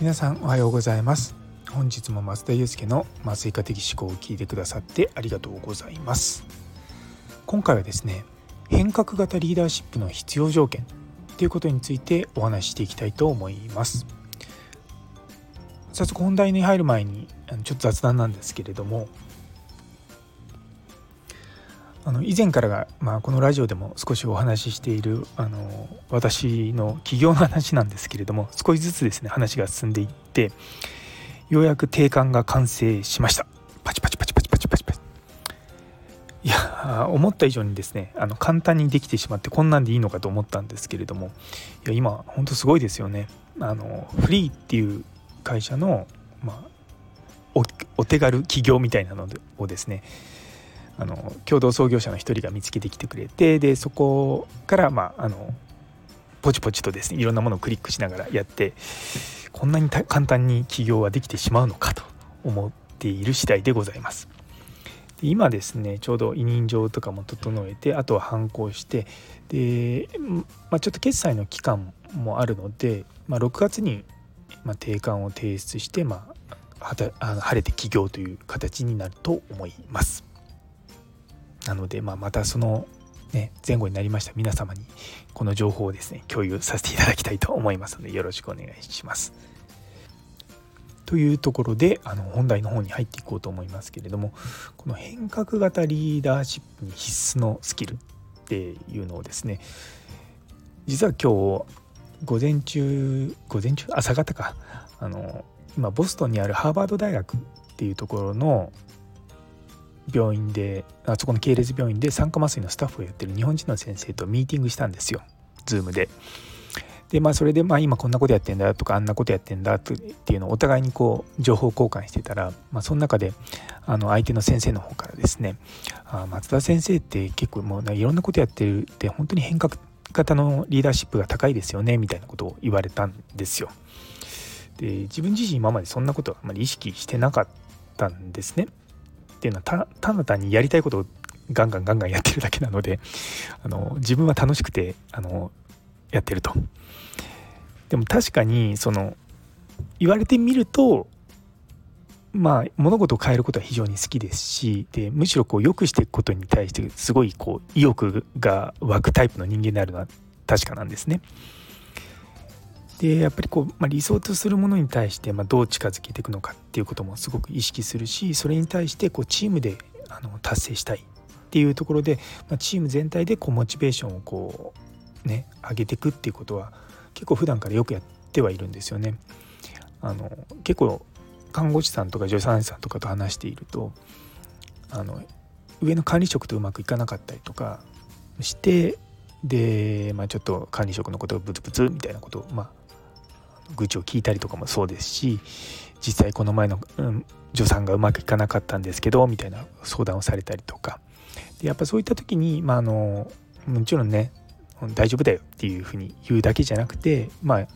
皆さんおはようございます。本日も松田祐介の麻酔科的思考を聞いてくださってありがとうございます。今回はですね変革型リーダーシップの必要条件ということについてお話ししていきたいと思います。早速本題に入る前にちょっと雑談なんですけれどもあの以前からが、まあ、このラジオでも少しお話ししているあの私の起業の話なんですけれども 少しずつですね話が進んでいってようやく定款が完成しました。パチパチパチパチパチパチパチ。いや思った以上にですねあの簡単にできてしまってこんなんでいいのかと思ったんですけれどもいや今本当すごいですよね。あのフリーっていう会社の、まあ、お手軽起業みたいなのをですねあの共同創業者の一人が見つけてきてくれてでそこからまああのポチポチとですねいろんなものをクリックしながらやってこんなに簡単に起業はできてしまうのかと思っている次第でございます。で今ですねちょうど委任状とかも整えてあとは反抗してで、まあ、ちょっと決済の期間もあるので、まあ、6月に、ま定款を提出して、まあ、晴れて起業という形になると思います。なので、まあ、またその、ね、前後になりました。皆様にこの情報をですね共有させていただきたいと思いますのでよろしくお願いします。というところであの本題の方に入っていこうと思いますけれどもこの変革型リーダーシップに必須のスキルっていうのをですね実は今日午前中午前中？朝方か。あの今ボストンにあるハーバード大学っていうところの病院であそこの系列病院で酸化麻酔のスタッフをやってる日本人の先生とミーティングしたんですよ Zoom で。でまあそれでまあ今こんなことやってんだとかあんなことやってんだっていうのをお互いにこう情報交換してたら、まあ、その中であの相手の先生の方からですねあ松田先生って結構もういろんなことやってるって本当に変革型のリーダーシップが高いですよねみたいなことを言われたんですよ。で自分自身今までそんなことはあまり意識してなかったんですね。っていうのはただ単にやりたいことをガンガンガンガンやってるだけなのであの自分は楽しくてあのやってると。でも確かにその言われてみるとまあ物事を変えることは非常に好きですしでむしろこう良くしていくことに対してすごいこう意欲が湧くタイプの人間であるのは確かなんですね。でやっぱりこう、まあ、理想とするものに対して、まあ、どう近づけていくのかっていうこともすごく意識するしそれに対してこうチームであの達成したいっていうところで、まあ、チーム全体でこうモチベーションをこうね上げていくっていうことは結構普段からよくやってはいるんですよね。あの結構看護師さんとか助産師さんとかと話しているとあの上の管理職とうまくいかなかったりとかしてで、まあ、ちょっと管理職のことがブツブツみたいなことを、まあ、愚痴を聞いたりとかもそうですし実際この前の、うん、助産がうまくいかなかったんですけどみたいな相談をされたりとかでやっぱそういった時に、まあ、あのもちろんね大丈夫だよっていうふうに言うだけじゃなくてまあ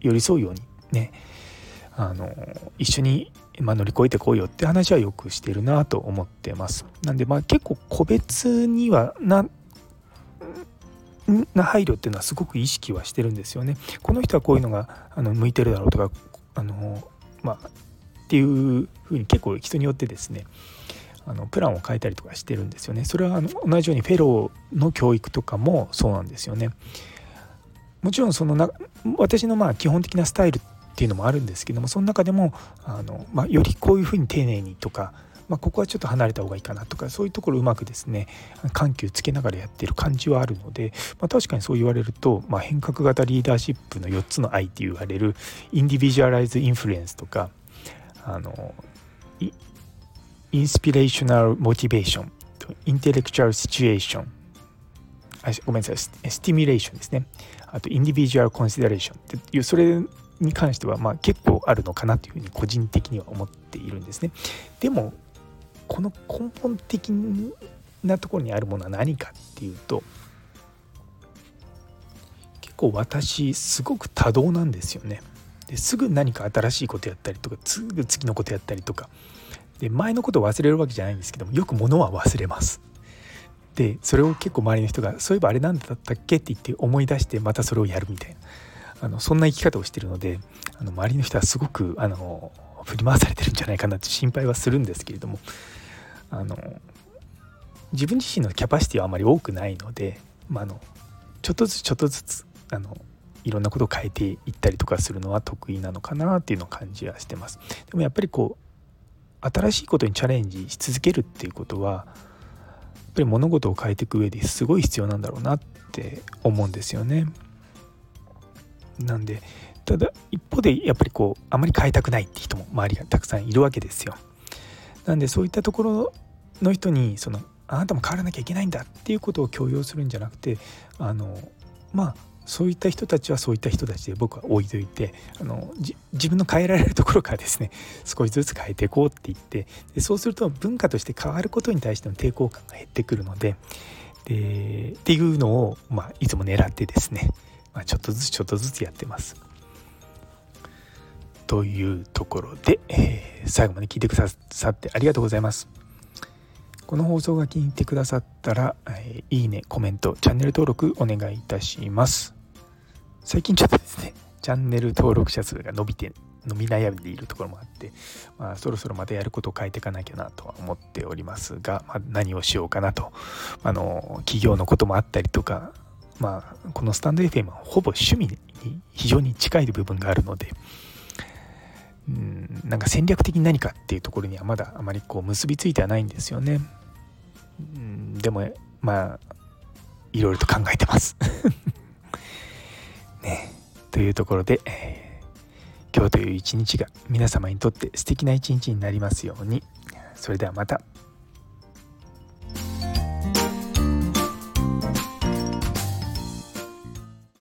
寄り添うようにねあの一緒に、ま、乗り越えてこうよって話はよくしてるなと思ってます。なんでまあ結構個別にはなな配慮っていうのはすごく意識はしてるんですよね。この人はこういうのがあの向いてるだろうとかあのまあっていうふうに結構人によってですねあのプランを変えたりとかしてるんですよね。それはあの同じようにフェローの教育とかもそうなんですよね。もちろんそのな私のまあ基本的なスタイルっていうのもあるんですけどもその中でもあの、まあ、よりこういうふうに丁寧にとかまあ、ここはちょっと離れた方がいいかなとかそういうところをうまくですね緩急つけながらやってる感じはあるので、まあ、確かにそう言われると、まあ、変革型リーダーシップの4つの愛って言われるインディビジュアライズインフルエンスとかあのインスピレーショナルモチベーションインテレクチュアルシチュエーションあごめんなさいスティミュレーションですね。あとインディビジュアルコンシダレーションっていうそれに関してはまあ結構あるのかなというふうに個人的には思っているんですね。でもこの根本的なところにあるものは何かっていうと結構私すごく多動なんですよね。ですぐ何か新しいことやったりとかすぐ次のことやったりとかで前のこと忘れるわけじゃないんですけどもよく物は忘れます。でそれを結構周りの人が「そういえばあれなんだったっけ?」って言って思い出してまたそれをやるみたいなあのそんな生き方をしてるのであの周りの人はすごくあの振り回されてるんじゃないかなって心配はするんですけれどもあの自分自身のキャパシティはあまり多くないので、まあ、あのちょっとずつちょっとずつあのいろんなことを変えていったりとかするのは得意なのかなっていうのを感じはしてます。でもやっぱりこう新しいことにチャレンジし続けるっていうことはやっぱり物事を変えていく上ですごい必要なんだろうなって思うんですよね。なんでただ一方でやっぱりこうあまり変えたくないって人も周りがたくさんいるわけですよ。なんでそういったところの人にそのあなたも変わらなきゃいけないんだっていうことを強要するんじゃなくてあのまあそういった人たちはそういった人たちで僕は置いといてあの自分の変えられるところからですね少しずつ変えていこうって言ってでそうすると文化として変わることに対しての抵抗感が減ってくるのででっていうのを、まあ、いつも狙ってですね、まあ、ちょっとずつちょっとずつやってます。というところで、えー、最後まで聞いてくださってありがとうございます。この放送が気に入ってくださったら、えー、いいね、コメント、チャンネル登録お願いいたします。最近ちょっとですね、チャンネル登録者数が伸びて、伸び悩んでいるところもあって、まあ、そろそろまたやることを変えていかなきゃなとは思っておりますが、まあ、何をしようかなと、あの、企業のこともあったりとか、まあ、このスタンド FM はほぼ趣味に非常に近い部分があるので、うん、なんか戦略的に何かっていうところにはまだあまりこう結びついてはないんですよね。うん、でもまあいろいろと考えてます ね。というところで、えー、今日という一日が皆様にとって素敵な一日になりますように。それではまた。